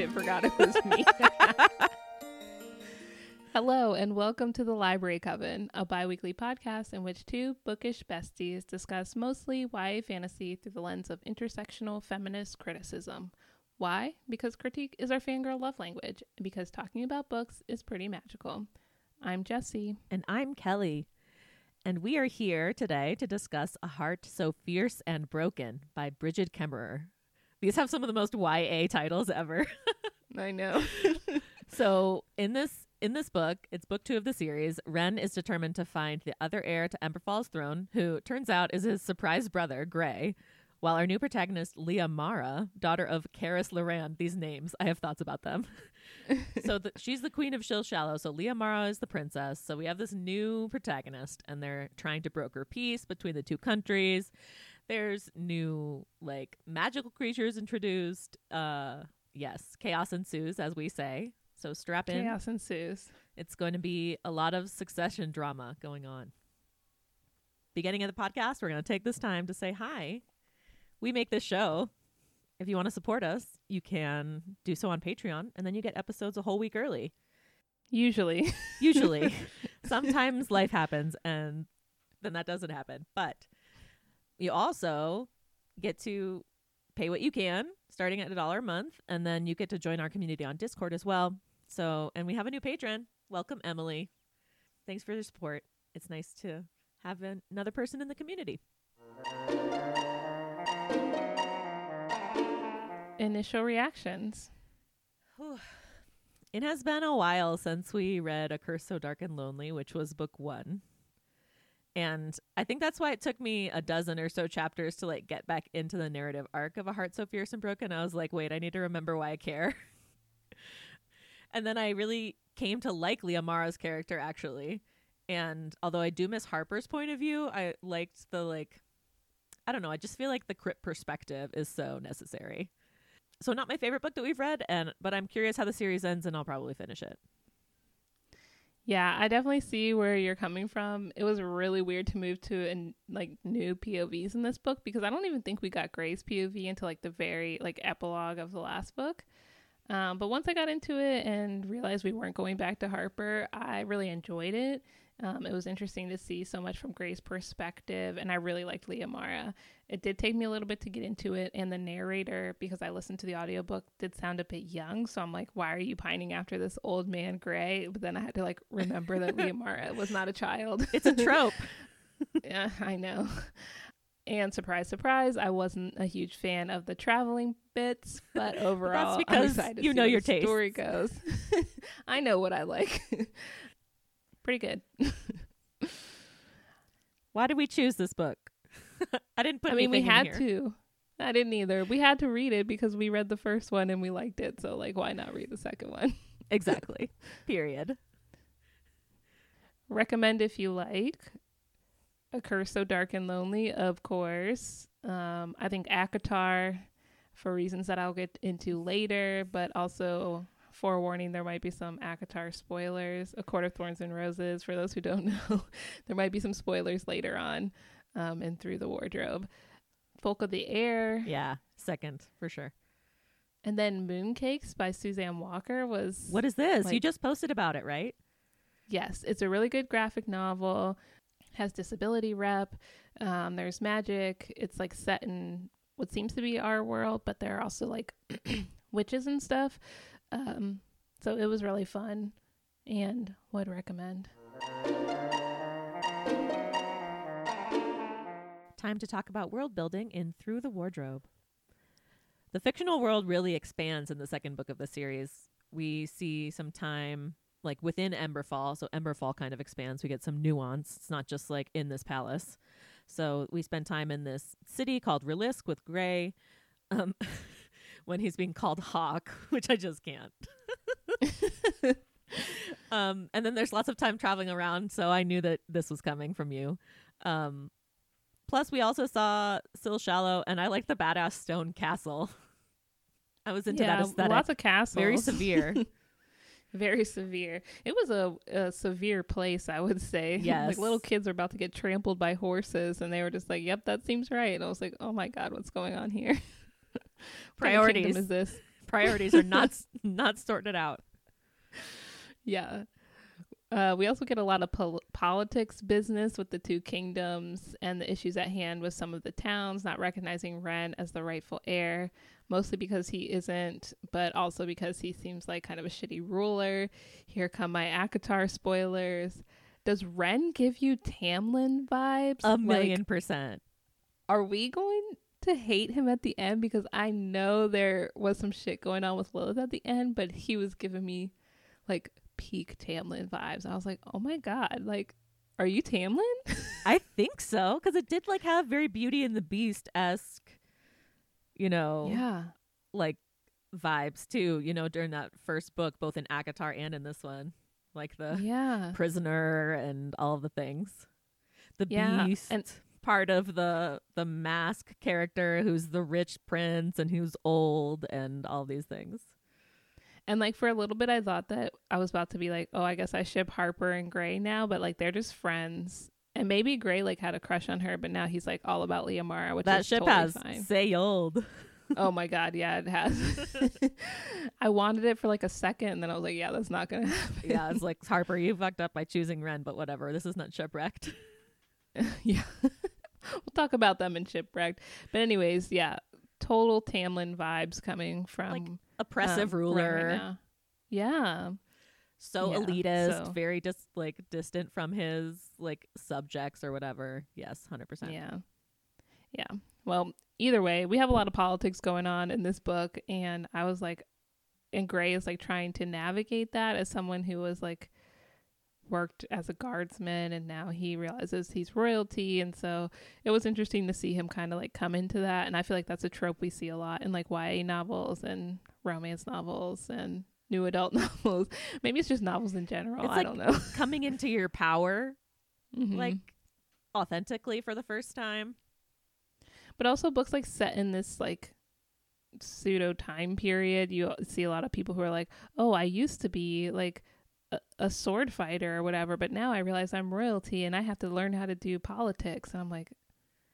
it forgot it was me. Hello, and welcome to the Library Coven, a bi weekly podcast in which two bookish besties discuss mostly YA fantasy through the lens of intersectional feminist criticism. Why? Because critique is our fangirl love language, and because talking about books is pretty magical. I'm Jessie. And I'm Kelly. And we are here today to discuss A Heart So Fierce and Broken by Brigid Kemmerer. These have some of the most YA titles ever. I know. so in this in this book, it's book two of the series, Ren is determined to find the other heir to Emberfall's throne, who turns out is his surprise brother, Gray. While our new protagonist, Lia Mara, daughter of Karis Luran, these names, I have thoughts about them. so the, she's the queen of Syhl Shallow. So Lia Mara is the princess. So we have this new protagonist, and they're trying to broker peace between the two countries. There's new like magical creatures introduced. Uh, yes, chaos ensues, as we say. So strap in. Chaos ensues. It's going to be a lot of succession drama going on. Beginning of the podcast, we're going to take this time to say hi. We make this show. If you want to support us, you can do so on Patreon, and then you get episodes a whole week early. Usually. Usually. Sometimes life happens, and then that doesn't happen. But you also get to pay what you can, starting at a dollar a month, and then you get to join our community on Discord as well. So, and we have a new patron. Welcome, Emily. Thanks for your support. It's nice to have an- another person in the community. Initial reactions. It has been a while since we read A Curse So Dark and Lonely, which was book one. And I think that's why it took me a dozen or so chapters to like get back into the narrative arc of A Heart So Fierce and Broken. I was like, wait, I need to remember why I care. and then I really came to like Lia Mara's character actually. And although I do miss Harper's point of view, I liked the like I don't know, I just feel like the crypt perspective is so necessary. So not my favorite book that we've read and but I'm curious how the series ends and I'll probably finish it. Yeah, I definitely see where you're coming from. It was really weird to move to and like new POVs in this book because I don't even think we got Gray's POV until like the very like epilogue of the last book. Um, but once I got into it and realized we weren't going back to Harper, I really enjoyed it. Um, it was interesting to see so much from Gray's perspective, and I really liked Lia Mara. It did take me a little bit to get into it, and the narrator, because I listened to the audiobook, did sound a bit young. So I'm like, why are you pining after this old man Gray? But then I had to like remember that Lia Mara was not a child. It's a trope. yeah, I know. And surprise, surprise, I wasn't a huge fan of the traveling bits, but overall, That's because you know your taste. Story goes. I know what I like. Pretty good. Why did we choose this book? I didn't put. I mean, we had to. I didn't either. We had to read it because we read the first one and we liked it. So, like, why not read the second one? Exactly. Period. Recommend if you like. A Curse So Dark and Lonely, of course. Um, I think ACOTAR, for reasons that I'll get into later, but also forewarning, there might be some ACOTAR spoilers. A Court of Thorns and Roses, for those who don't know, there might be some spoilers later on um, and through the wardrobe. Folk of the Air, Yeah, second for sure. and then Mooncakes by Suzanne Walker was What is this? you just posted about it, right? Yes, it's a really good graphic novel. Has disability rep. Um, there's magic. It's like set in what seems to be our world, but there are also like witches and stuff. Um, so it was really fun, and would recommend. Time to talk about world building in Through the Wardrobe. The fictional world really expands in the second book of the series. We see some time like within Emberfall, so Emberfall kind of expands. We get some nuance. It's not just like in this palace. So we spend time in this city called Rillisk with Gray. Um, when he's being called Hawk, which I just can't. um, and then there's lots of time traveling around, so I knew that this was coming from you. Um, plus, we also saw Syhl Shallow, and I like the badass stone castle. I was into that aesthetic. lots of castles. Very severe. Very severe. It was a, a severe place, I would say. Yes. like little kids are about to get trampled by horses, and they were just like, "Yep, that seems right." And I was like, "Oh my god, what's going on here?" What kind of kingdom Priorities. is this? priorities are not not sorted out. Yeah. Uh, we also get a lot of pol- politics business with the two kingdoms and the issues at hand with some of the towns not recognizing Ren as the rightful heir, mostly because he isn't, but also because he seems like kind of a shitty ruler. Here come my ACOTAR spoilers. Does Ren give you Tamlin vibes? A million Like, percent. are we going to hate him at the end? Because I know there was some shit going on with Lilith at the end, but he was giving me like peak Tamlin vibes. I was like, oh my god, like, are you Tamlin? I think so because it did like have very Beauty and the Beast esque, you know, yeah. like vibes too. You know, during that first book, both in ACOTAR and in this one, like the Yeah. prisoner and all the things. The Yeah, beast and- part of the the mask character who's the rich prince and who's old and all these things. And like for a little bit, I thought that I was about to be like, oh, I guess I ship Harper and Gray now, but like they're just friends. And maybe Gray like had a crush on her, but now he's like all about Lia Mara, which that is ship totally has fine. sailed. oh my god, yeah, it has. I wanted it for like a second, and then I was like, yeah, that's not gonna happen. yeah, it's like Harper, you fucked up by choosing Ren, but whatever. This is not shipwrecked. yeah. we'll talk about them in Shipwrecked. But anyways, yeah, total Tamlin vibes coming from Like, Oppressive um, ruler. right. Yeah. so Yeah, elitist, so- very just like distant from his like subjects or whatever. Yes, hundred percent. Yeah. Yeah. Well, either way, we have a lot of politics going on in this book and I was like and Gray is like trying to navigate that as someone who was like worked as a guardsman and now he realizes he's royalty and so it was interesting to see him kind of like come into that and I feel like that's a trope we see a lot in like YA novels and romance novels and new adult novels. Maybe it's just novels in general. It's I like- don't know. Coming into your power, Mhm. like authentically for the first time. but also books like set in this like pseudo time period you see a lot of people who are like oh i used to be like a, a sword fighter or whatever but now i realize i'm royalty and i have to learn how to do politics. And i'm like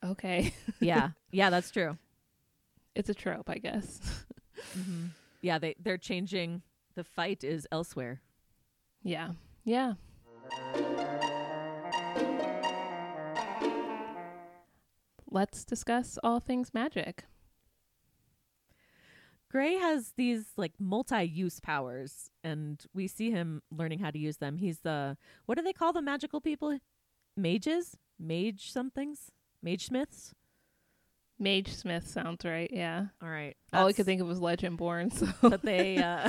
okay. Yeah, yeah, that's true. it's a trope i guess. Hmm Yeah, they they're changing. The fight is elsewhere. yeah. Yeah. Let's discuss all things magic Gray has these like multi-use powers, and we see him learning how to use them. He's the what do they call the magical people? Mages, mage somethings, mage smiths. mage smith sounds right yeah All right, all i could think of was Legendborn so but they uh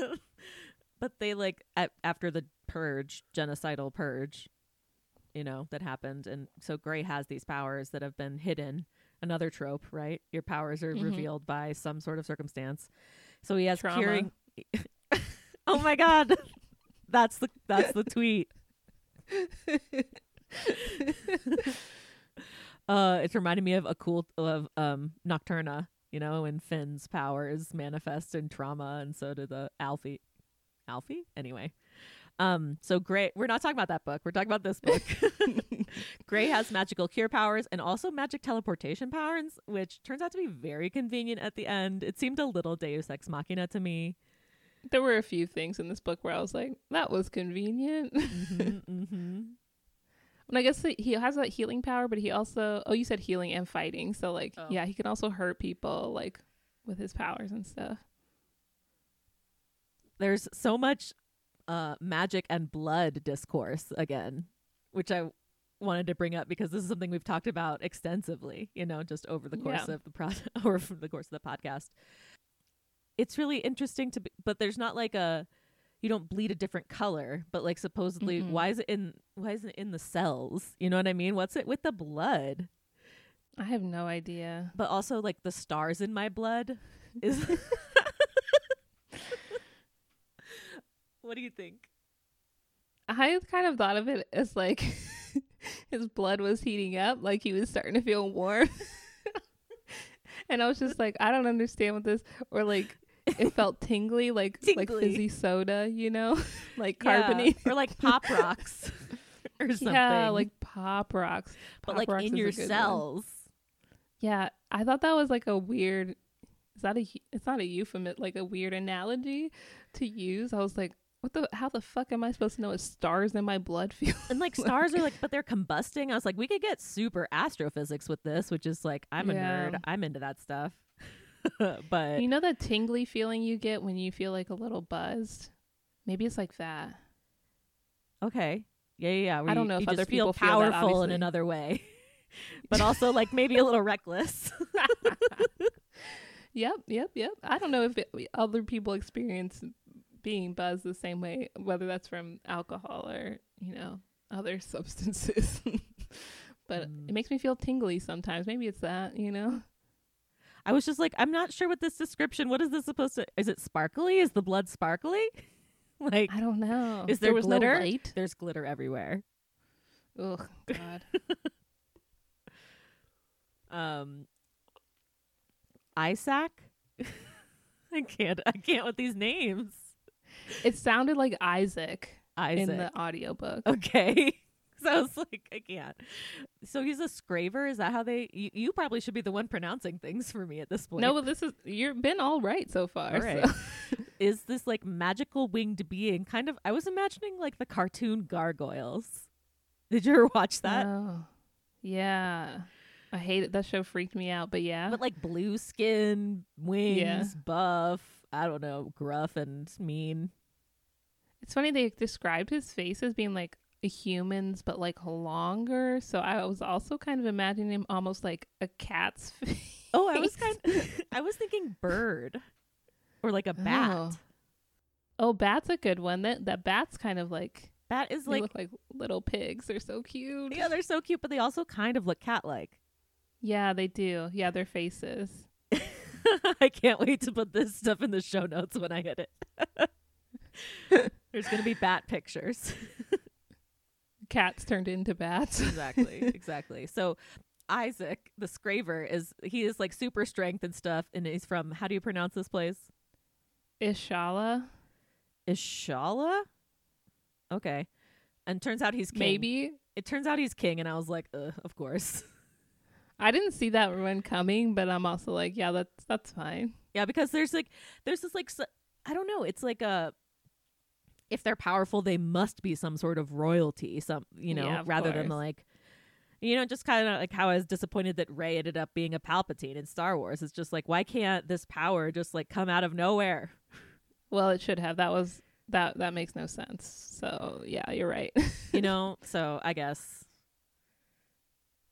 but they like a after the purge genocidal purge you know that happened and so gray has these powers that have been hidden another trope right? Your powers are Mhm. revealed by some sort of circumstance. So he has Trauma. curing oh my god. That's the that's the tweet. Uh it's reminding me of a cool of um nocturna you know and finn's powers manifest in trauma and so do the alfie alfie? Anyway um so gray we're not talking about that book we're talking about this book gray has magical cure powers and also magic teleportation powers which turns out to be very convenient at the end it seemed a little deus ex machina to me there were a few things in this book where I was like, that was convenient. hmm hmm and I guess he has that healing power, but he also, oh, you said healing and fighting. So, like, Oh. yeah, he can also hurt people, like, with his powers and stuff. there's so much uh magic and blood discourse again which i wanted to bring up because this is something we've talked about extensively you know just over the course Yeah. of the pro or from the course of the podcast it's really interesting to be but there's not like a you don't bleed a different color but like supposedly Mm-mm. why is it in why is it in the cells you know what i mean what's it with the blood I have no idea. but also like the stars in my blood is what do you think I kind of thought of it as like his blood was heating up, like he was starting to feel warm. and I was just like, I don't understand what this, or like, it felt tingly, like like fizzy soda, you know, like Yeah, or like pop rocks or something. Yeah, like pop rocks. but like rocks in your cells. Yeah, I thought that was like a weird is that a it's not a euphemism like a weird analogy to use. I was like, what the how the fuck am I supposed to know what stars in my blood feel? And like stars are like, but they're combusting. I was like, we could get super astrophysics with this, which is like, I'm a nerd. I'm into that stuff. but you know that tingly feeling you get when you feel like a little buzzed? Maybe it's like that. okay, yeah, yeah. yeah, I don't you- know if you other just feel people feel that, powerful in another way, but also like maybe a little reckless. Yep, yep, yep. I don't know if it, other people experience being buzzed the same way, whether that's from alcohol or you know other substances. but Mm. it makes me feel tingly sometimes. Maybe it's that, you know. I was just like, I'm not sure what this description. What is this supposed to? Is it sparkly? Is the blood sparkly? like, I don't know. Is there was glitter? No there's glitter everywhere. Oh God. Um, Iisak. I can't. I can't with these names. It sounded like Isaac, Isaac. in the audiobook. Okay. So I was like, I can't. So he's a scraver. Is that how they? You, you probably should be the one pronouncing things for me at this point. No, but this is you've been all right so far. All right. so- Is this like magical winged being? Kind of. I was imagining like the cartoon gargoyles. Did you ever watch that? Oh, yeah. I hate it. That show freaked me out. But yeah, But like blue skin, wings, Yeah. buff. I don't know, gruff and mean. It's funny they described his face as being like a human's, but like longer. So I was also kind of imagining him almost like a cat's face. Oh, I was kind. I was thinking bird, or like a oh. bat. Oh. Oh, bat's a good one. That that bat's kind of like Bat is they like look like little pigs. They're so cute. yeah, they're so cute, but they also kind of look cat-like. Yeah, they do. Yeah, their faces. I can't wait to put this stuff in the show notes when I hit it. There's gonna be bat pictures. Cats turned into bats. exactly, exactly. So Iisak, the Scraver, is he is like super strength and stuff, and he's from how do you pronounce this place? Ishala, Ishala. Okay, and turns out he's king. maybe. it turns out he's king, and I was like, of course. I didn't see that one coming, but I'm also like, yeah, that's that's fine. Yeah, because there's like there's this like I don't know, it's like a if they're powerful, they must be some sort of royalty, some you know, Yeah, rather than course. like you know, just kind of like how I was disappointed that Rey ended up being a Palpatine in Star Wars. It's just like why can't this power just like come out of nowhere? Well, it should have. That was that that makes no sense. So yeah, you're right. You know, so I guess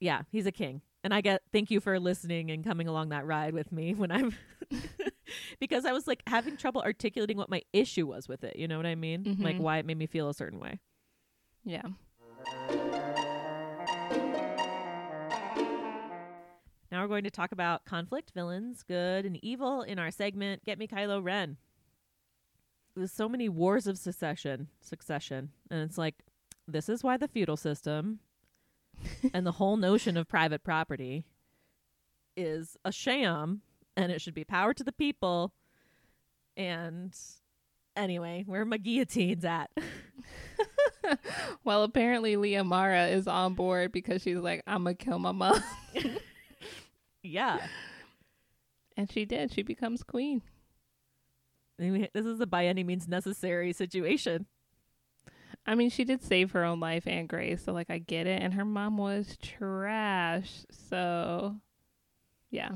yeah, he's a king. And I get thank you for listening and coming along that ride with me when I'm because I was like having trouble articulating what my issue was with it. You know what I mean? Like Mhm. why it made me feel a certain way. yeah. Now we're going to talk about conflict, villains, good and evil in our segment Get Me Kylo Ren. There's so many wars of secession, succession, and it's like this is why the feudal system and the whole notion of private property is a sham and it should be power to the people. And anyway, where are my guillotines at? well, apparently Lia Mara is on board because she's like, I'm gonna kill my mom, yeah. and she did. She becomes queen. I mean, This is a by any means necessary situation. I mean, she did save her own life and Gray's, so like I get it. And her mom was trash, so yeah.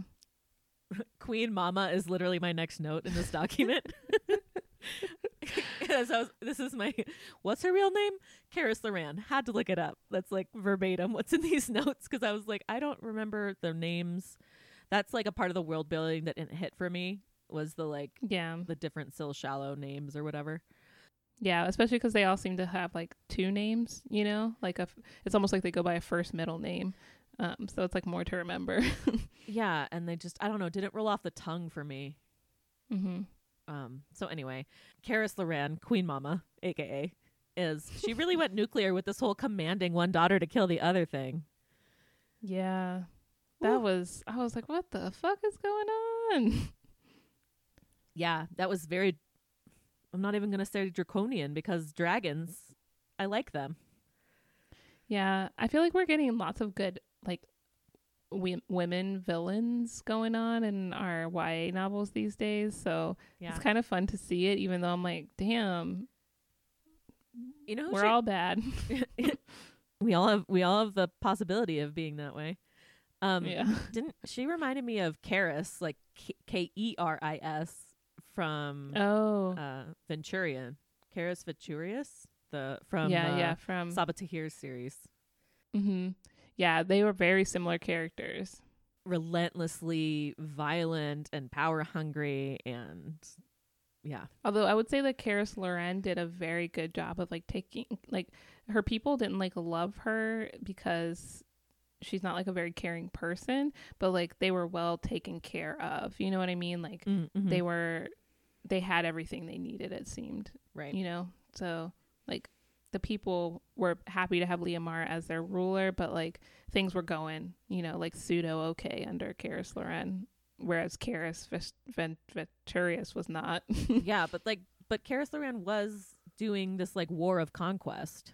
Queen Mama is literally my next note in this document. Was, this is my what's her real name? Karis Luran. Had to look it up. That's like verbatim what's in these notes because I was like, I don't remember the names. That's like a part of the world building that didn't hit for me was the like Yeah, the different Syhl Shallow names or whatever. yeah, especially because they all seem to have like two names. You know, like a, f- it's almost like they go by a first middle name. Um, so it's like more to remember. Yeah, and they just I don't know, didn't roll off the tongue for me. hmm Um, so anyway, Karis Luran, Queen Mama, aka, is she really went nuclear with this whole commanding one daughter to kill the other thing. Yeah, that Woo. was. I was like, what the fuck is going on? Yeah, that was very. I'm not even gonna say draconian because dragons, I like them. Yeah, I feel like we're getting lots of good like we- women villains going on in our YA novels these days. So Yeah. it's kind of fun to see it, even though I'm like, damn, you know, we're should- all bad. we all have we all have the possibility of being that way. Um, yeah. didn't she reminded me of Keris, like K E R I S from Oh. uh, Venturian, Keris Veturius, the from yeah, uh, yeah. From. Sabaa Tahir's series. hmm Yeah, they were very similar characters. Relentlessly violent and power hungry, and yeah, Although I would say that Karis Luran did a very good job of like taking like her people didn't like love her because she's not like a very caring person, but like they were well taken care of. You know what I mean? Like Mm-hmm. they were they had everything they needed it seemed, right. you know. So the people were happy to have Lia Mara as their ruler, but like things were going, you know, like pseudo okay under Karis Luran, whereas Keris Veturius was not. yeah, but like, but Karis Luran was doing this like war of conquest,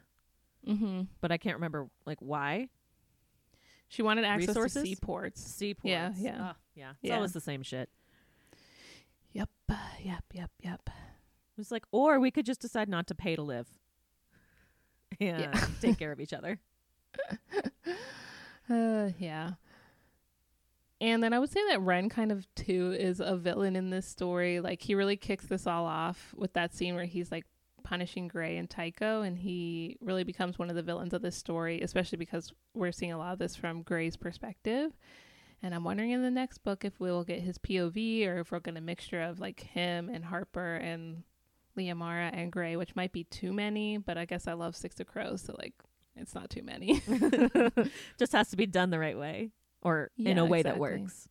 mm-hmm. but I can't remember like why. She wanted access Resources? to seaports. Seaports. Yeah, yeah. Ah, yeah. It's Yeah. always the same shit. Yep, yep, yep, yep. It was like, or we could just decide not to pay to live. And Yeah. take care of each other. Uh, yeah. And then I would say that Ren kind of too is a villain in this story. Like he really kicks this all off with that scene where he's like punishing Gray and Tycho, and he really becomes one of the villains of this story, especially because we're seeing a lot of this from Gray's perspective. And I'm wondering in the next book if we'll get his POV or if we'll get a mixture of like him and Harper and Lia Mara and Gray, which might be too many, but I guess I love Six of Crows, so like it's not too many. just has to be done the right way or in a way that works.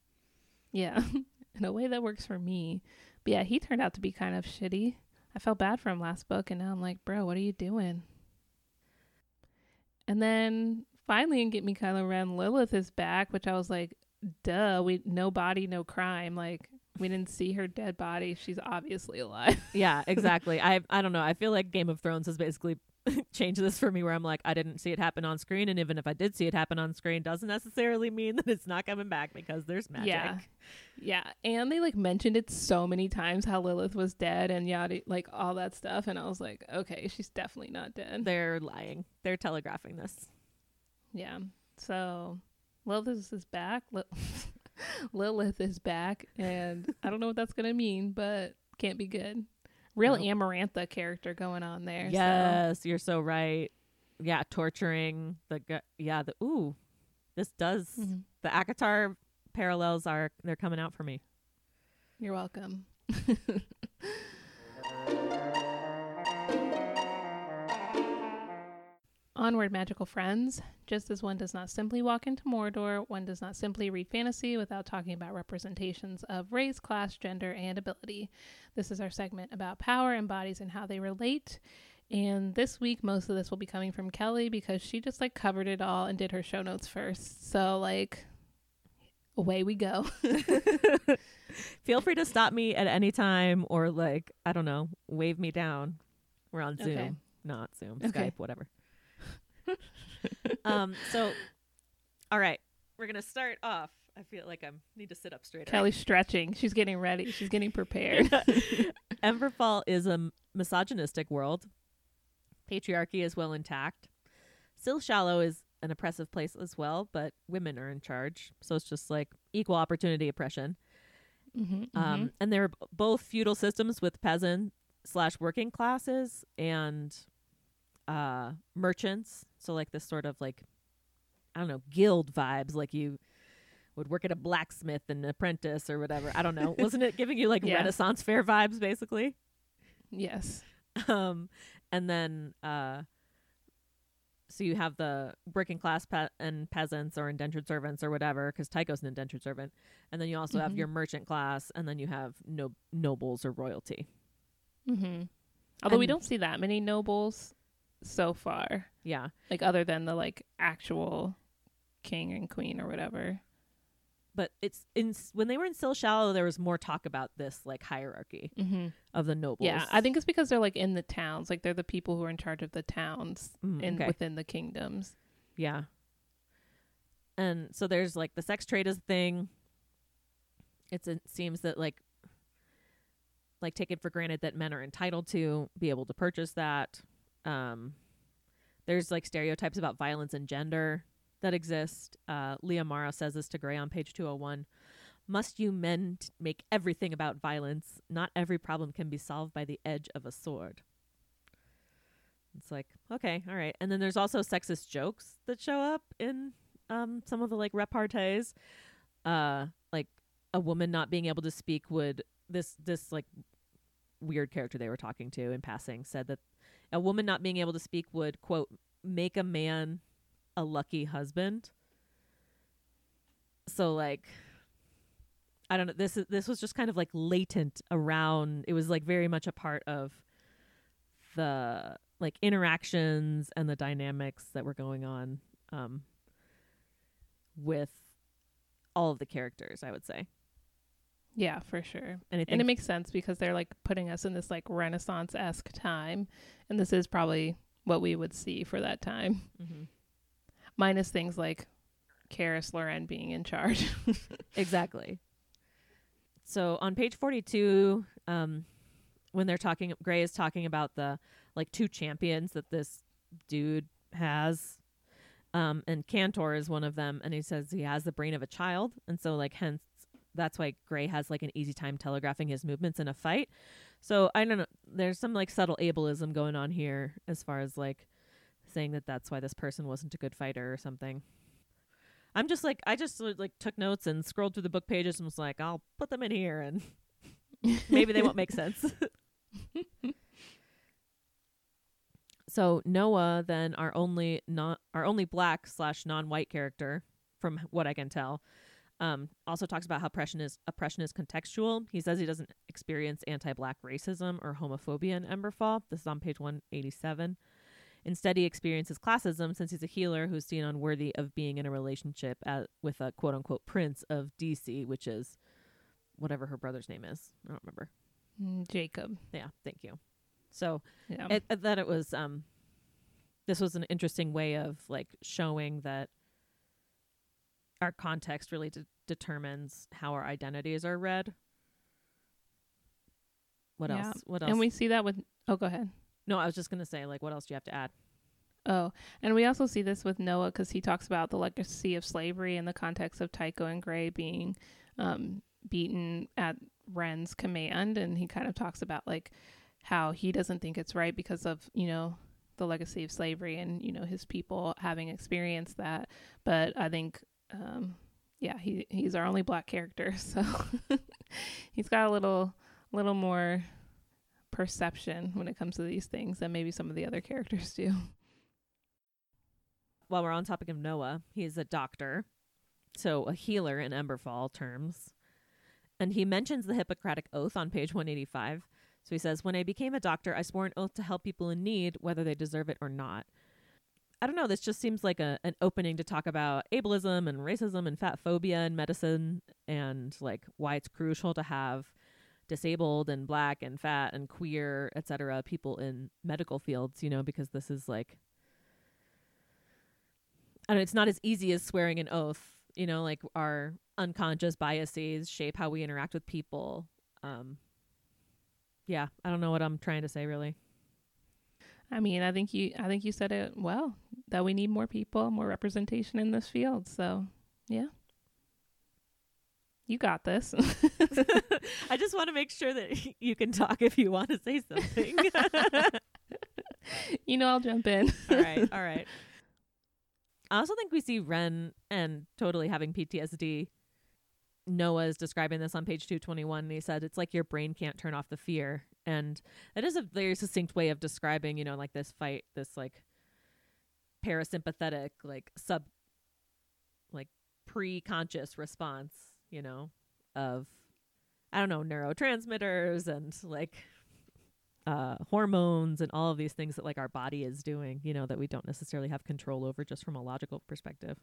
Yeah, in a way that works for me. But yeah, he turned out to be kind of shitty. I felt bad for him last book, and now I'm like, bro, what are you doing? And then finally, in Get Me Kylo Ren, Lilith is back, which I was like, duh, we no body, no crime. Like we didn't see her dead body. She's obviously alive. Yeah, exactly. I I don't know. I feel like Game of Thrones has basically changed this for me where I'm like I didn't see it happen on screen and even if I did see it happen on screen doesn't necessarily mean that it's not coming back because there's magic. Yeah. Yeah, and they like mentioned it so many times how Lilith was dead and yada, like all that stuff, and I was like, okay, she's definitely not dead. They're lying. They're telegraphing this. Yeah. So Lilith is back. Li- Lilith is back, and I don't know what that's gonna mean, but can't be good. Real Nope. Amarantha character going on there. so- Yes, you're so right. Yeah, torturing the gu- yeah, the ooh. This does Mhm. the Akatar parallels are they're coming out for me. You're welcome. Onward, magical friends. Just as one does not simply walk into Mordor, one does not simply read fantasy without talking about representations of race, class, gender, and ability. This is our segment about power and bodies and how they relate. And this week, most of this will be coming from Kelly because she just like covered it all and did her show notes first. So, like, away we go. Feel free to stop me at any time or like, I don't know, wave me down. We're on Zoom, Okay. not Zoom, Okay. Skype, whatever. um so all right, we're going to start off. I feel like I need to sit up straighter. Kelly's stretching. She's getting ready. She's getting prepared. Emberfall is a misogynistic world. Patriarchy is well intact. Syhl Shallow is an oppressive place as well, but women are in charge. So it's just like equal opportunity oppression. hmm Um, and they're b- both feudal systems with peasant slash working classes and uh, merchants. So like this sort of like I don't know guild vibes, like you would work at a blacksmith and apprentice or whatever. I don't know. Wasn't it giving you like Yeah. Renaissance fair vibes basically? yes. Um, and then uh, so you have the working class pe- and peasants or indentured servants or whatever, because Tycho's an indentured servant, and then you also have Mhm. your merchant class, and then you have no- nobles or royalty. hmm Although we don't see that many nobles so far, Yeah, like other than the like actual king and queen or whatever. but it's in when they were in Syhl Shallow, there was more talk about this like hierarchy hmm of the nobles. Yeah, I think it's because they're like in the towns, like they're the people who are in charge of the towns Mm, in okay. within the kingdoms. yeah. and so there's like the sex trade is a thing. It's it seems that like like taken for granted that men are entitled to be able to purchase that. Um, there's like stereotypes about violence and gender that exist. Uh, Lia Mara says this to Gray on page 201. Must you men t- make everything about violence? Not every problem can be solved by the edge of a sword. It's like, okay, all right. And then there's also sexist jokes that show up in um, some of the like repartees. Uh, like a woman not being able to speak would this this like weird character they were talking to in passing said that a woman not being able to speak would quote make a man a lucky husband. So like I don't know this is this was just kind of like latent around it was like very much a part of the like interactions and the dynamics that were going on um with all of the characters, I would say. Yeah, for sure. And think And it makes sense because they're like putting us in this like Renaissance esque time. And this is probably what we would see for that time. Mhm. Minus things like Karis Luran being in charge. Exactly. So on page 42, um, when they're talking, Gray is talking about the like two champions that this dude has. Um, and Cantor is one of them. And he says he has the brain of a child. And so, like, hence, that's why Gray has like an easy time telegraphing his movements in a fight. So I don't know. There's some like subtle ableism going on here as far as like saying that that's why this person wasn't a good fighter or something. I'm just like I just like took notes and scrolled through the book pages and was like, I'll put them in here and maybe they won't make sense. so Noah, then our only not our only black slash non white character, from what I can tell, um, also talks about how oppression is oppression is contextual. He says he doesn't experience anti black racism or homophobia in Emberfall. This is on page one eighty seven. Instead, he experiences classism since he's a healer who's seen unworthy of being in a relationship at, with a quote unquote prince of Disi, which is whatever her brother's name is. I don't remember. Mm, Jacob. Yeah, thank you. So Yeah. it, it- that it was um, this was an interesting way of like showing that our context really de- determines how our identities are read. What Yeah. else? What else? and we see that with Oh, go ahead. no, I was just gonna say like, what else do you have to add? Oh, and we also see this with Noah because he talks about the legacy of slavery in the context of Tycho and Gray being um, beaten at Ren's command, and he kind of talks about like how he doesn't think it's right because of you know the legacy of slavery and you know his people having experienced that. But I think, um, yeah, he he's our only black character, so he's got a little little more perception when it comes to these things than maybe some of the other characters do. while we're on topic of Noah, he's a doctor, so a healer in Emberfall terms. And he mentions the Hippocratic Oath on page 185. So he says, When I became a doctor, I swore an oath to help people in need, whether they deserve it or not. I don't know, this just seems like a, an opening to talk about ableism and racism and fat phobia in medicine and like why it's crucial to have disabled and black and fat and queer, etc. people in medical fields, you know, because this is like and it's not as easy as swearing an oath you know like our unconscious biases shape how we interact with people um yeah i don't know what i'm trying to say really I mean, I think you I think you said it well that we need more people, more representation in this field. So, yeah. You got this. i just want to make sure that you can talk if you want to say something you know I'll jump in. all right all right i also think we see ren and totally having ptsd Noah is describing this on page 221 and he said it's like your brain can't turn off the fear and that is a very succinct way of describing you know like this fight this like parasympathetic like sub like pre-conscious response you know of i don't know neurotransmitters and like uh hormones and all of these things that like our body is doing you know that we don't necessarily have control over just from a logical perspective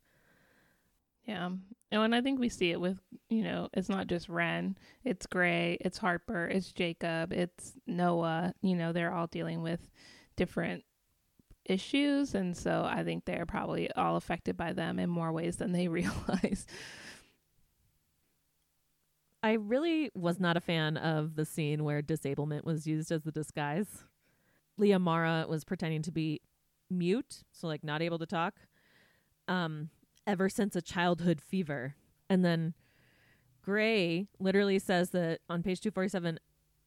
Yeah. And I think we see it with, you know, it's not just Ren, it's Gray, it's Harper, it's Jacob, it's Noah. You know, they're all dealing with different issues and so I think they're probably all affected by them in more ways than they realize. I really was not a fan of the scene where disablement was used as the disguise. Lia Mara was pretending to be mute, so like not able to talk, um, ever since a childhood fever. And then Gray literally says that on page 247,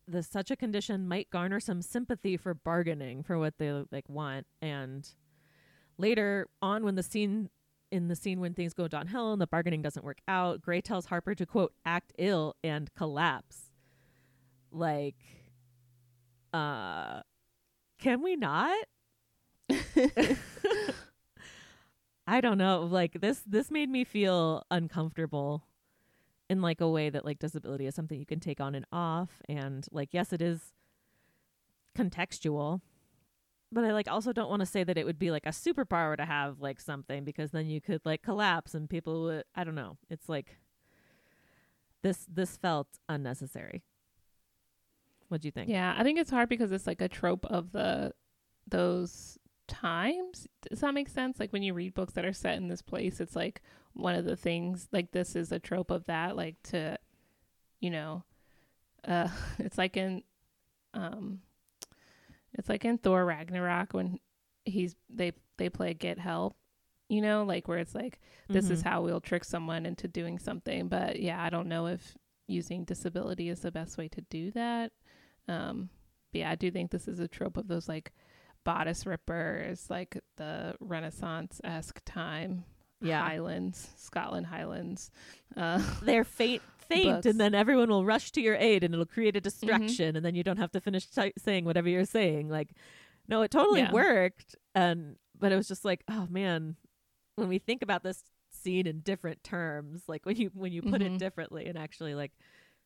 the such a condition might garner some sympathy for bargaining for what they like want. And later on, when the scene in the scene when things go downhill and the bargaining doesn't work out, Gray tells Harper to quote act ill and collapse. Like, uh, can we not? I don't know. Like this, this made me feel uncomfortable in like a way that like disability is something you can take on and off, and like yes, it is contextual, but I like also don't want to say that it would be like a superpower to have like something because then you could like collapse and people would I don't know. It's like this this felt unnecessary. What do you think? Yeah, I think it's hard because it's like a trope of the those times. Does that make sense? Like when you read books that are set in this place, it's like one of the things like this is a trope of that like to you know uh it's like in um it's like in Thor Ragnarok when he's they they play get help you know like where it's like this mm-hmm. is how we'll trick someone into doing something but yeah i don't know if using disability is the best way to do that um but yeah i do think this is a trope of those like bodice rippers like the renaissance-esque time yeah. Highlands, Scotland Highlands. Uh, They're faint, faint, and then everyone will rush to your aid, and it'll create a mm-hmm. distraction, mm-hmm. and then you don't have to finish t- saying whatever you're saying. Like, no, it totally yeah. worked, and but it was just like, oh man, when we think about this scene in different terms, like when you when you put mm-hmm. it differently and actually like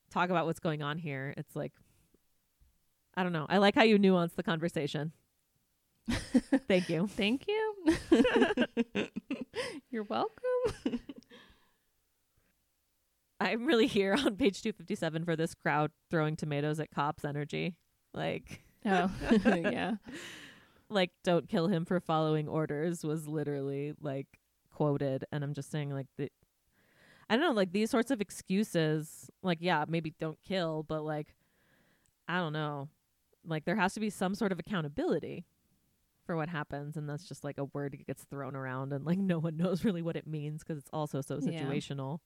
talk about what's going on here, it's like, I don't know. I like how you nuance the conversation. Thank you. Thank you. You're welcome. I'm really here on page 257 for this crowd throwing tomatoes at cops energy. Like, oh, yeah. Like, don't kill him for following orders was literally like quoted. And I'm just saying, like, the, I don't know, like these sorts of excuses, like, yeah, maybe don't kill, but like, I don't know. Like, there has to be some sort of accountability for what happens and that's just like a word that gets thrown around and like no one knows really what it means because it's also so situational.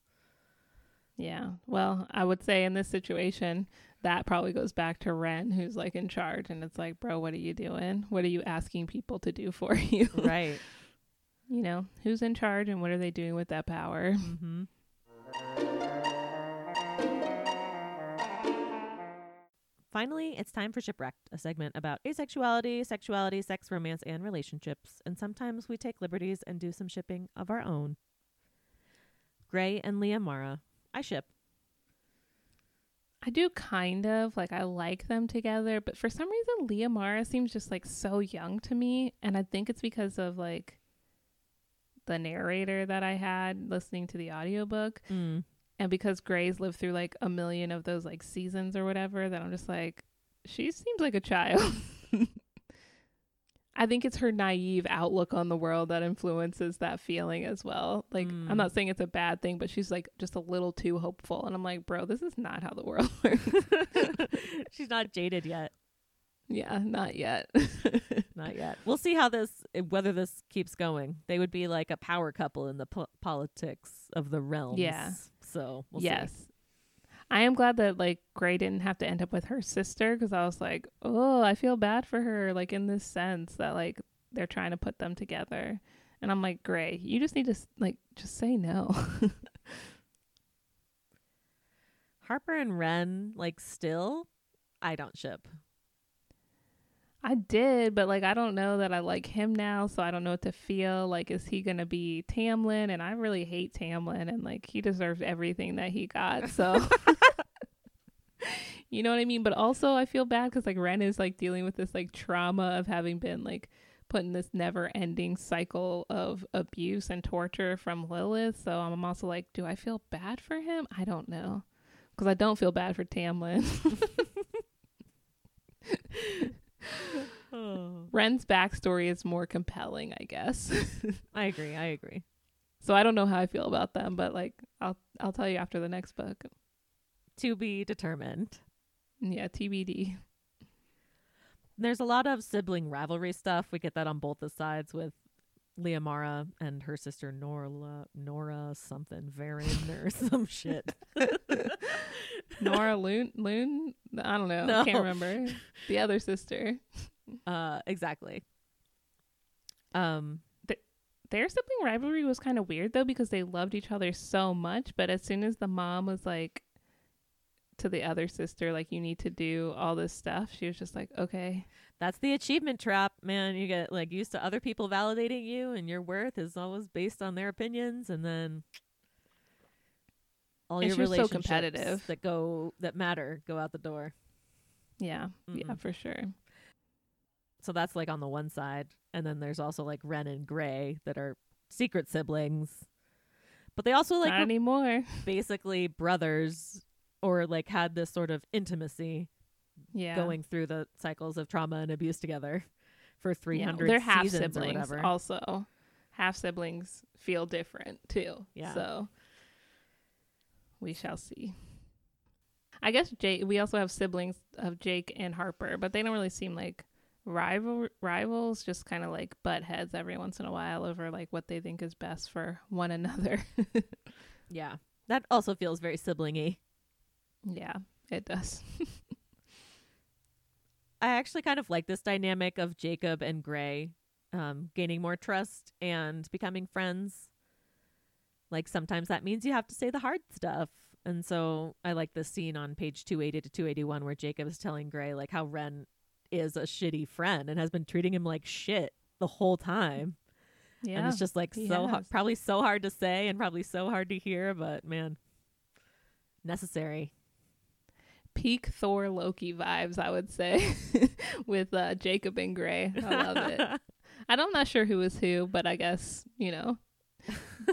Yeah. yeah. Well i would say in this situation that probably goes back to ren who's like in charge and it's like bro what are you doing? What are you asking people to do for you? Right. You know who's in charge and what are they doing with that power? Mm-hmm. Finally, it's time for Shipwrecked, a segment about asexuality, sexuality, sex, romance, and relationships, and sometimes we take liberties and do some shipping of our own. Gray and Lia Mara. I ship. I do kind of like I like them together, but for some reason Lia Mara seems just like so young to me, and I think it's because of like the narrator that I had listening to the audiobook. Mm and because Gray's lived through like a million of those like seasons or whatever, that I'm just like, she seems like a child. I think it's her naive outlook on the world that influences that feeling as well. Like, mm. I'm not saying it's a bad thing, but she's like just a little too hopeful. And I'm like, bro, this is not how the world works. she's not jaded yet. Yeah, not yet. not yet. We'll see how this, whether this keeps going. They would be like a power couple in the po- politics of the realms. Yeah. So we'll yes. See. I am glad that like Gray didn't have to end up with her sister because I was like, oh, I feel bad for her, like in this sense that like they're trying to put them together, and I'm like, Gray, you just need to like just say no. Harper and Ren, like, still, I don't ship. I did, but like I don't know that I like him now, so I don't know what to feel. Like, is he gonna be Tamlin? And I really hate Tamlin, and like he deserves everything that he got. So, you know what I mean? But also, I feel bad because like Ren is like dealing with this like trauma of having been like put in this never-ending cycle of abuse and torture from Lilith. So I'm also like, do I feel bad for him? I don't know, because I don't feel bad for Tamlin. Oh. Ren's backstory is more compelling, I guess. I agree. I agree. so I don't know how I feel about them, but like I'll I'll tell you after the next book. To be determined. Yeah, TBD. There's a lot of sibling rivalry stuff. We get that on both the sides with Lia Mara and her sister Nora, Nora something, Varen or some shit. Nora Loon Loon? I don't know. No. Can't remember. The other sister. Uh, exactly. Um, Their sibling rivalry was kind of weird though because they loved each other so much, but as soon as the mom was like to the other sister like you need to do all this stuff, she was just like, "Okay." that's the achievement trap, man. You get like used to other people validating you, and your worth is always based on their opinions, and then all And your was so relationships competitive. that go that matter go out the door. Yeah. Yeah, Mm-mm. for sure. So that's like on the one side, and then there's also like Rhen and Gray that are secret siblings, but they also like Not anymore. basically brothers or like had this sort of intimacy Yeah. going through the cycles of trauma and abuse together for Yeah, 300 They're half seasons or siblings whatever. also. Half siblings feel different too. Yeah. So we shall see. I guess Jake we also have siblings of Jake and Harper, but they don't really seem like rival rivals, just kind of like butt heads every once in a while over like what they think is best for one another. yeah. That also feels very siblingy. Yeah, it does. I actually kind of like this dynamic of Jacob and Gray um, gaining more trust and becoming friends. Like sometimes that means you have to say the hard stuff. And so I like this scene on page 280 to 281 where Jacob is telling Gray like how Rhen is a shitty friend and has been treating him like shit the whole time. Yeah. and it's just like so ha- probably so hard to say and probably so hard to hear, but man, necessary. Peak Thor Loki vibes, I would say, with uh, Jacob and Gray. I love it. I'm not sure who is who, but I guess, you know,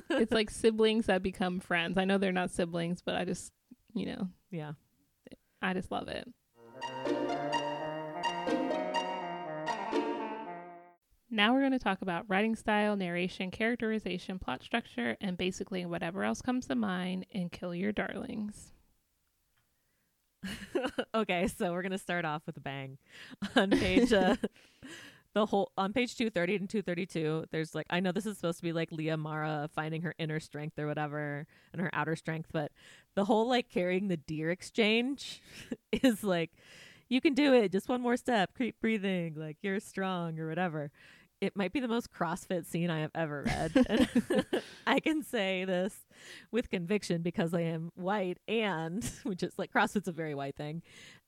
it's like siblings that become friends. I know they're not siblings, but I just, you know, yeah. I just love it. Now we're going to talk about writing style, narration, characterization, plot structure, and basically whatever else comes to mind in Kill Your Darlings. okay, so we're gonna start off with a bang. On page uh, the whole on page two thirty and two thirty two, there's like I know this is supposed to be like Lia Mara finding her inner strength or whatever and her outer strength, but the whole like carrying the deer exchange is like you can do it, just one more step, keep breathing, like you're strong or whatever. It might be the most CrossFit scene I have ever read. I can say this with conviction because I am white and which is like CrossFit's a very white thing.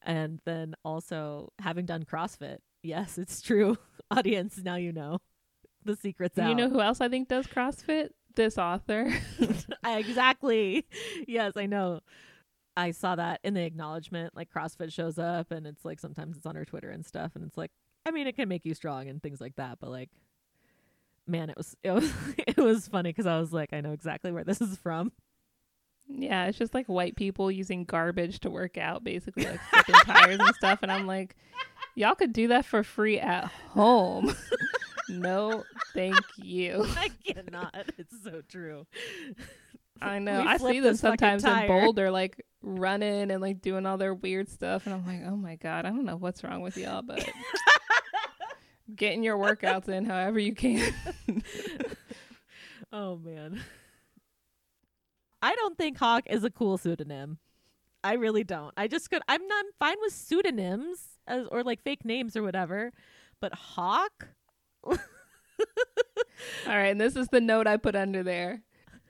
And then also having done CrossFit. Yes, it's true. Audience, now you know. The secret's And out. you know who else I think does CrossFit? This author. exactly. Yes, I know. I saw that in the acknowledgement. Like CrossFit shows up and it's like sometimes it's on her Twitter and stuff and it's like I mean it can make you strong and things like that, but like man, it was it was it was funny cuz I was like I know exactly where this is from. Yeah, it's just like white people using garbage to work out, basically like flipping tires and stuff. And I'm like, y'all could do that for free at home. no, thank you. I cannot. It's so true. I know. We I see them this sometimes in. Boulder, like running and like doing all their weird stuff. And I'm like, oh my God, I don't know what's wrong with y'all, but getting your workouts in however you can. Oh man. I don't think Hawk is a cool pseudonym. I really don't. I just could I'm not fine with pseudonyms as or like fake names or whatever. But Hawk? All right, and this is the note I put under there.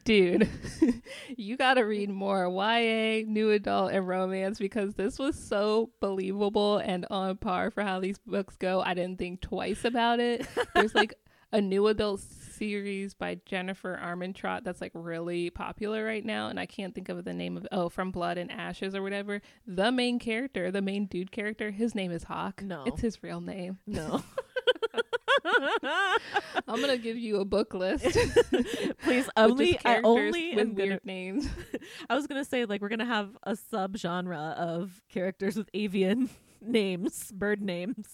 Dude, you got to read more YA, new adult, and romance because this was so believable and on par for how these books go. I didn't think twice about it. There's like a new adult series by Jennifer Armentrout that's like really popular right now, and I can't think of the name of oh, From Blood and Ashes or whatever. The main character, the main dude character, his name is Hawk. No. It's his real name. No. I'm gonna give you a book list. Please only I only with am weird gonna names. I was gonna say like we're gonna have a sub genre of characters with avian names, bird names.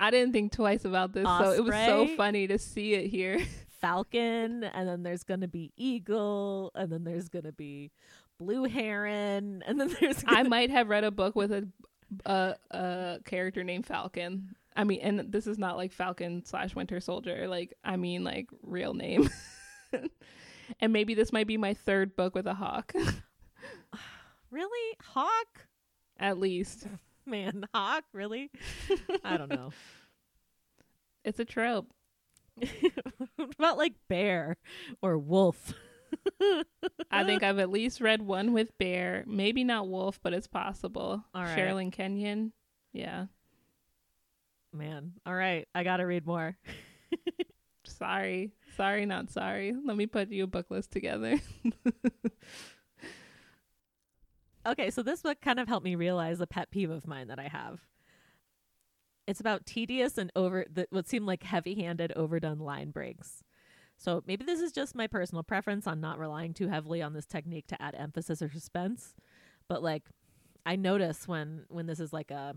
I didn't think twice about this, so it was so funny to see it here. Falcon, and then there's gonna be eagle, and then there's gonna be blue heron, and then there's I gonna- might have read a book with a a, a character named Falcon. I mean, and this is not like Falcon slash Winter Soldier. Like, I mean, like real name. and maybe this might be my third book with a hawk, really hawk. at least. Man, hawk, really? I don't know. It's a trope. about like bear or wolf? I think I've at least read one with bear. Maybe not wolf, but it's possible. All right. Sherilyn Kenyon. Yeah. Man, all right, I gotta read more. Sorry. Sorry, not sorry. Let me put you a book list together. Okay, so this book kind of helped me realize a pet peeve of mine that I have. It's about tedious and over the, what seem like heavy-handed, overdone line breaks. So maybe this is just my personal preference on not relying too heavily on this technique to add emphasis or suspense, but like I notice when when this is like a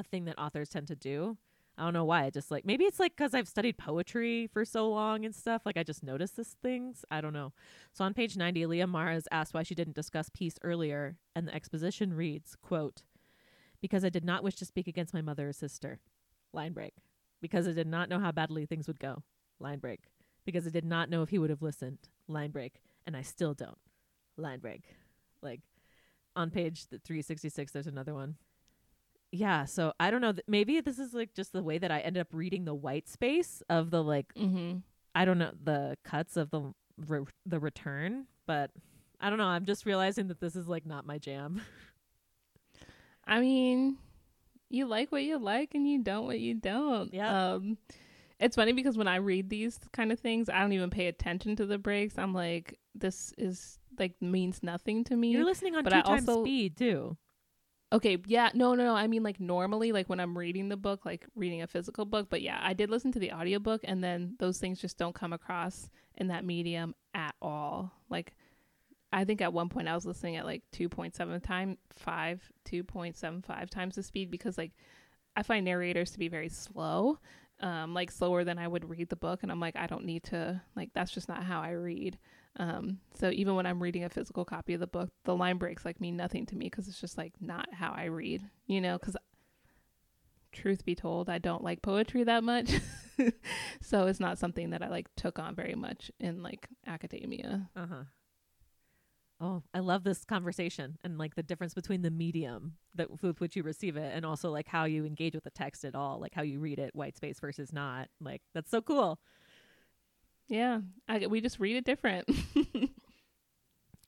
a thing that authors tend to do. I don't know why. I just like maybe it's like because I've studied poetry for so long and stuff. Like I just notice these things. I don't know. So on page 90, Lia Mara is asked why she didn't discuss peace earlier, and the exposition reads, quote, Because I did not wish to speak against my mother or sister. Line break. Because I did not know how badly things would go. Line break. Because I did not know if he would have listened. Line break. And I still don't. Line break. Like on page th- 366, there's another one. Yeah, so I don't know. th- Maybe this is like just the way that I ended up reading the white space of the like mm-hmm. I don't know the cuts of the re- the return, but I don't know. I'm just realizing that this is like not my jam. I mean, you like what you like and you don't what you don't. Yeah. Um it's funny because when I read these kind of things, I don't even pay attention to the breaks. I'm like, this is like means nothing to me. You're listening on But two I times also- speed too. Okay, yeah, no, no, no. I mean like normally like when I'm reading the book, like reading a physical book, but yeah, I did listen to the audiobook and then those things just don't come across in that medium at all. Like I think at one point I was listening at like 2.7 time 5 2.75 times the speed because like I find narrators to be very slow. Um like slower than I would read the book and I'm like I don't need to like that's just not how I read. Um, so even when I'm reading a physical copy of the book, the line breaks like mean nothing to me because it's just like not how I read, you know. Because truth be told, I don't like poetry that much, so it's not something that I like took on very much in like academia. Uh huh. Oh, I love this conversation and like the difference between the medium that with which you receive it and also like how you engage with the text at all, like how you read it, white space versus not. Like that's so cool. Yeah, I, we just read it different.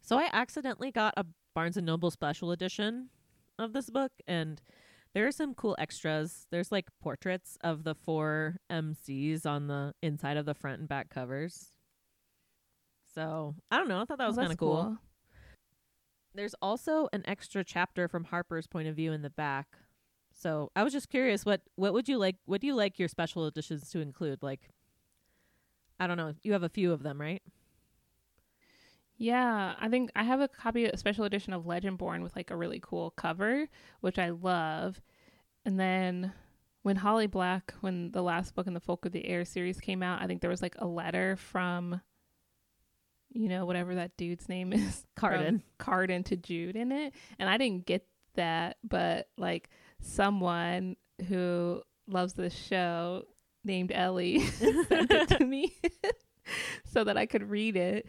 So I accidentally got a Barnes and Noble special edition of this book and there are some cool extras. There's like portraits of the four MCs on the inside of the front and back covers. So, I don't know, I thought that oh, was Well, kind of that's cool. There's also an extra chapter from Harper's point of view in the back. So, I was just curious what what would you like what do you like your special editions to include like I don't know, you have a few of them, right? Yeah, I think I have a copy, a special edition of Legendborn with like a really cool cover, which I love. And then when Holly Black, when the last book in the Folk of the Air series came out, I think there was like a letter from, you know, whatever that dude's name is, Cardan. Cardan to Jude in it. And I didn't get that, but like someone who loves this show named Ellie sent it to me so that I could read it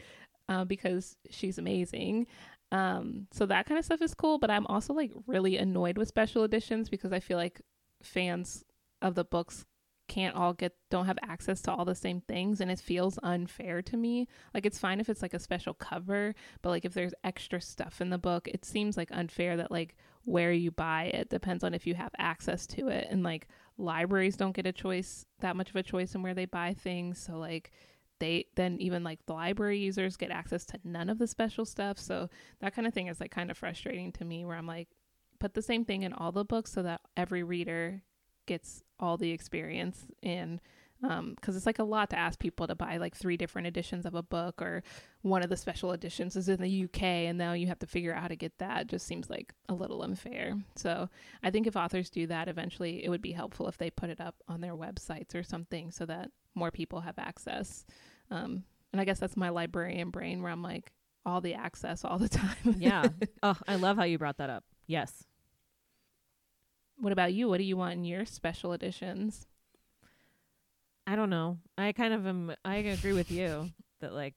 uh, because she's amazing. Um, so that kind of stuff is cool, but I'm also like really annoyed with special editions because I feel like fans of the books can't all get don't have access to all the same things and it feels unfair to me. Like it's fine if it's like a special cover, but like if there's extra stuff in the book, it seems like unfair that like where you buy it depends on if you have access to it and like libraries don't get a choice that much of a choice in where they buy things. So like they then even like the library users get access to none of the special stuff. So that kind of thing is like kind of frustrating to me where I'm like put the same thing in all the books so that every reader gets all the experience and because it's like a lot to ask people to buy like three different editions of a book or one of the special editions is in the UK and now you have to figure out how to get that just seems like a little unfair. So I think if authors do that eventually it would be helpful if they put it up on their websites or something so that more people have access. Um, and I guess that's my librarian brain where I'm like all the access all the time. yeah. Oh, I love how you brought that up. Yes. What about you? What do you want in your special editions? I don't know. I kind of am. I agree with you that like,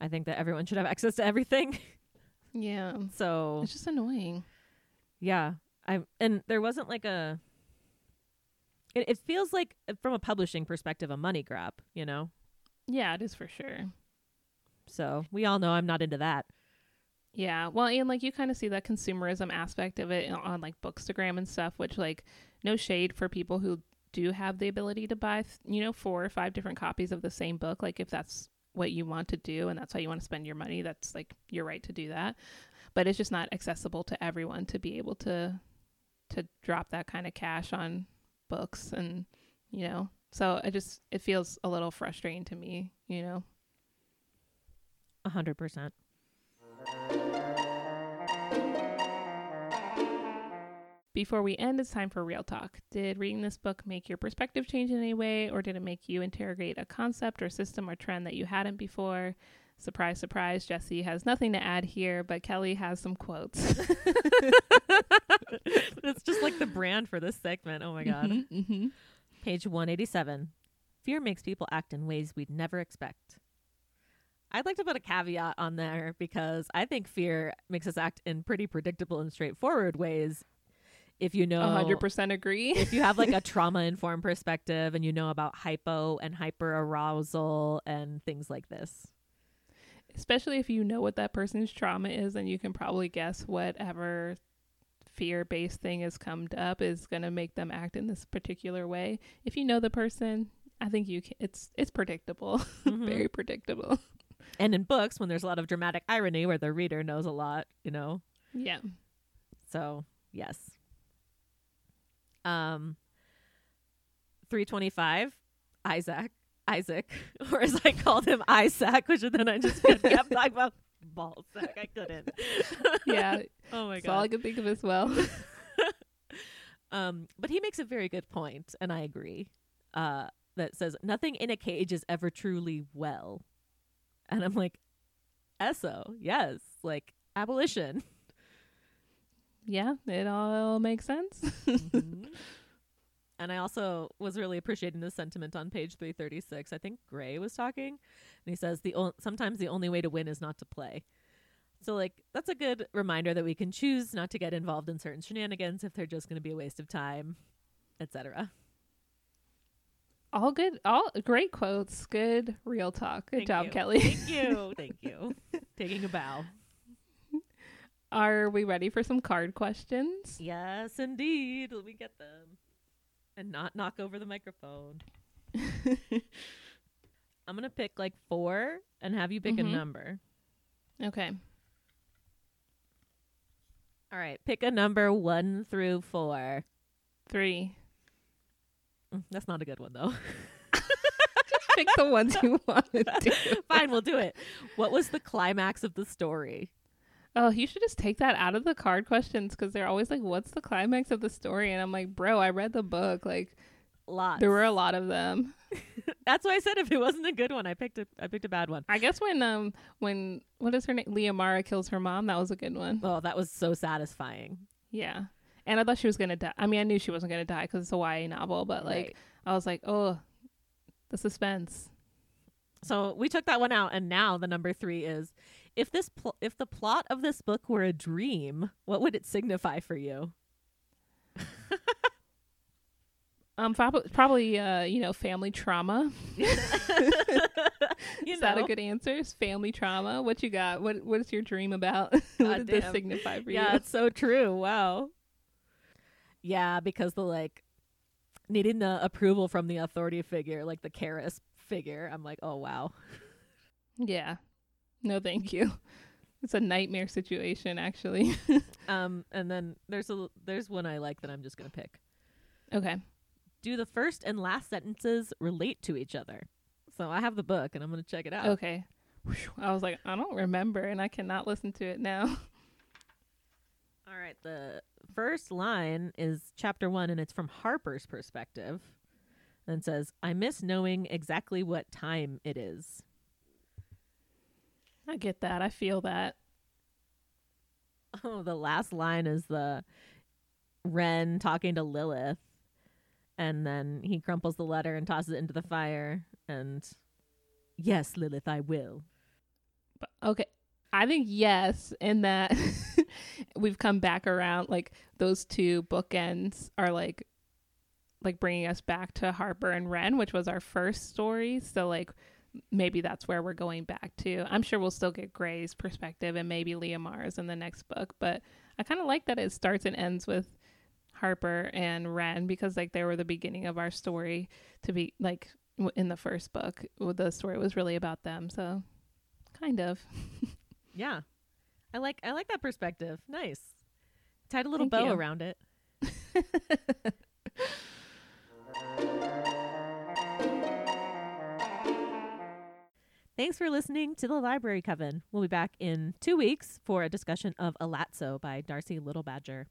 I think that everyone should have access to everything. Yeah. So It's just annoying. yeah, I and there wasn't like a. It, it feels like uh, from a publishing perspective a money grab, you know. Yeah, it is for sure. So we all know I'm not into that. Yeah. Well, and like you kind of see that consumerism aspect of it on, like Bookstagram and stuff, which like no shade for people who do have the ability to buy, you know, four or five different copies of the same book. Like if that's what you want to do and that's how you want to spend your money, that's like your right to do that. But it's just not accessible to everyone to be able to to drop that kind of cash on books and you know. So it just it feels a little frustrating to me, you know. A hundred percent. Before we end, it's time for real talk. Did reading this book make your perspective change in any way, or did it make you interrogate a concept or system or trend that you hadn't before? Surprise, surprise, Jesse has nothing to add here, but Kelly has some quotes. it's just like the brand for this segment. Oh my god. Mhm, mhm. Page 187. Fear makes people act in ways we'd never expect. I'd like to put a caveat on there because I think fear makes us act in pretty predictable and straightforward ways. If you know, hundred percent agree. if you have like a trauma informed perspective and you know about hypo and hyper arousal and things like this. Especially if you know what that person's trauma is, and you can probably guess whatever fear based thing has come up is going to make them act in this particular way. If you know the person, I think you can, it's it's predictable, Mhm. very predictable. And in books, when there's a lot of dramatic irony where the reader knows a lot, you know, Yeah. So yes. Um. Three twenty-five, Iisak, Iisak, or as I called him, Iisak, which then I just kept kept talking about ball sack. I couldn't. Yeah. oh my That's all I could think of as well. Um, but he makes a very good point, and I agree. Uh, that says nothing in a cage is ever truly well, and I'm like, eso, yes, like abolition. Yeah, it all makes sense. Mhm. And I also was really appreciating this sentiment on page 336. I think Gray was talking, and he says the o- sometimes the only way to win is not to play. So like that's a good reminder that we can choose not to get involved in certain shenanigans if they're just going to be a waste of time, etc. all good, all great quotes. Good real talk. Good Thank job, you. Kelly. Thank you. Thank you. Taking a bow. Are we ready for some card questions? Yes, indeed. Let me get them. And not knock over the microphone. I'm going to pick like 4 and have you pick Mhm. a number. okay. All right, pick a number one through four. Three. Mm, That's not a good one though. Just pick the ones you want to do. Fine, we'll do it. What was the climax of the story? Oh, you should just take that out of the card questions because they're always like, "What's the climax of the story?" And I'm like, "Bro, I read the book. Like, Lots. there were a lot of them." That's why I said if it wasn't a good one, I picked a I picked a bad one. I guess when um when what is her name? Lia Mara kills her mom. That was a good one. Oh, that was so satisfying. Yeah. And I thought she was gonna die. I mean, I knew she wasn't gonna die because it's a YA novel, but like, Right. I was like, oh, the suspense. So we took that one out, and now the number three is if this pl- if the plot of this book were a dream, what would it signify for you? Um, probably, probably, uh, you know, family trauma. you is that a good answer? Is family trauma? What you got? What What is your dream about? what did this signify for yeah, you? Yeah, it's so true. Wow. Yeah, because the like needing the approval from the authority figure, like the Karis figure, I'm like, oh wow. Yeah. No, thank you. It's a nightmare situation, actually. Um, and then there's a there's one I like that I'm just gonna pick. okay. Do the first and last sentences relate to each other? So I have the book and I'm going to check it out. Okay. I was like, I don't remember, and I cannot listen to it now. All right. The first line is chapter one, and it's from Harper's perspective. And says, I miss knowing exactly what time it is. I get that. I feel that. Oh, the last line is the Rhen talking to Lilith. And then he crumples the letter and tosses it into the fire. And yes, Lilith, I will. But, okay. I think yes, in that we've come back around. Like those two bookends are like, like bringing us back to Harper and Rhen, which was our first story. So like, maybe that's where we're going back to. I'm sure we'll still get Gray's perspective and maybe Lia Liamar's in the next book, but I kind of like that it starts and ends with Harper and Rhen because like they were the beginning of our story to be like in the first book. The story was really about them, so kind of. yeah, I like I like that perspective. Nice. Tied a little Thank bow you. around it. Thanks for listening to the Library Coven. We'll be back in two weeks for a discussion of Elatsoe by Darcie Little Badger.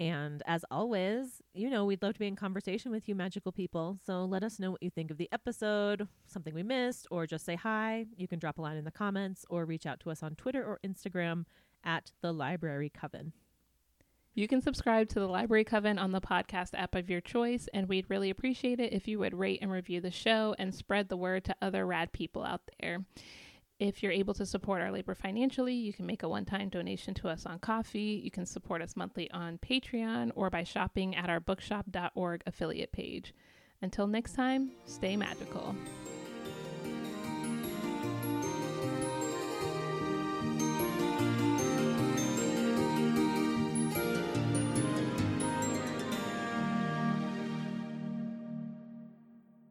And as always, you know, we'd love to be in conversation with you, magical people. So let us know what you think of the episode, something we missed, or just say hi. You can drop a line in the comments or reach out to us on Twitter or Instagram at the Library Coven. You can subscribe to the Library Coven on the podcast app of your choice, and we'd really appreciate it if you would rate and review the show and spread the word to other rad people out there. If you're able to support our labor financially, you can make a one time donation to us on Ko-fi. You can support us monthly on Patreon or by shopping at our bookshop.org affiliate page. Until next time, stay magical.